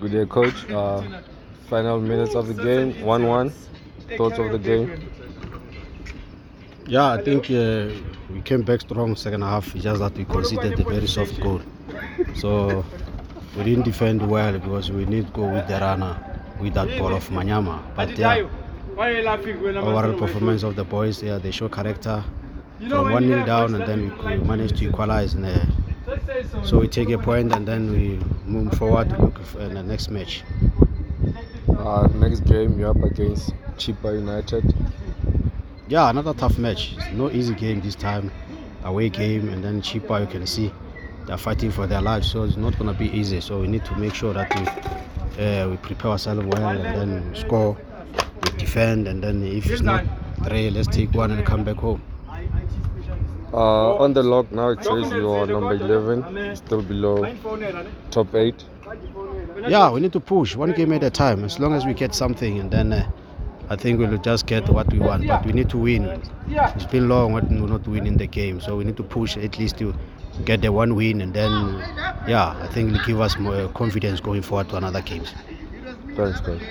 Good day, coach. Uh, final minutes of the game, 1 1. Thoughts of the game? Yeah, I think uh, we came back strong second half. Just that we conceded a very soft goal. So we didn't defend well because we need to go with the runner with that ball of Manyama. But yeah, overall performance of the boys, yeah, they show character. From 1 0 down and then we, we managed to equalize. In the, so we take a point and then we move forward to look for the next match. Uh, next game, you're up against Chippa United. Yeah, another tough match. It's no easy game this time. Away game and then Chippa you can see they're fighting for their lives, so it's not gonna be easy. So we need to make sure that we uh, we prepare ourselves well and then score, we defend, and then if it's not three, let's take one and come back home. Uh, on the log now, it says you are number 11, still below top 8. Yeah, we need to push one game at a time. As long as we get something, and then uh, I think we'll just get what we want. But we need to win. It's been long what we're not winning the game, so we need to push at least to get the one win, and then yeah, I think it'll give us more confidence going forward to another games. Thanks, coach.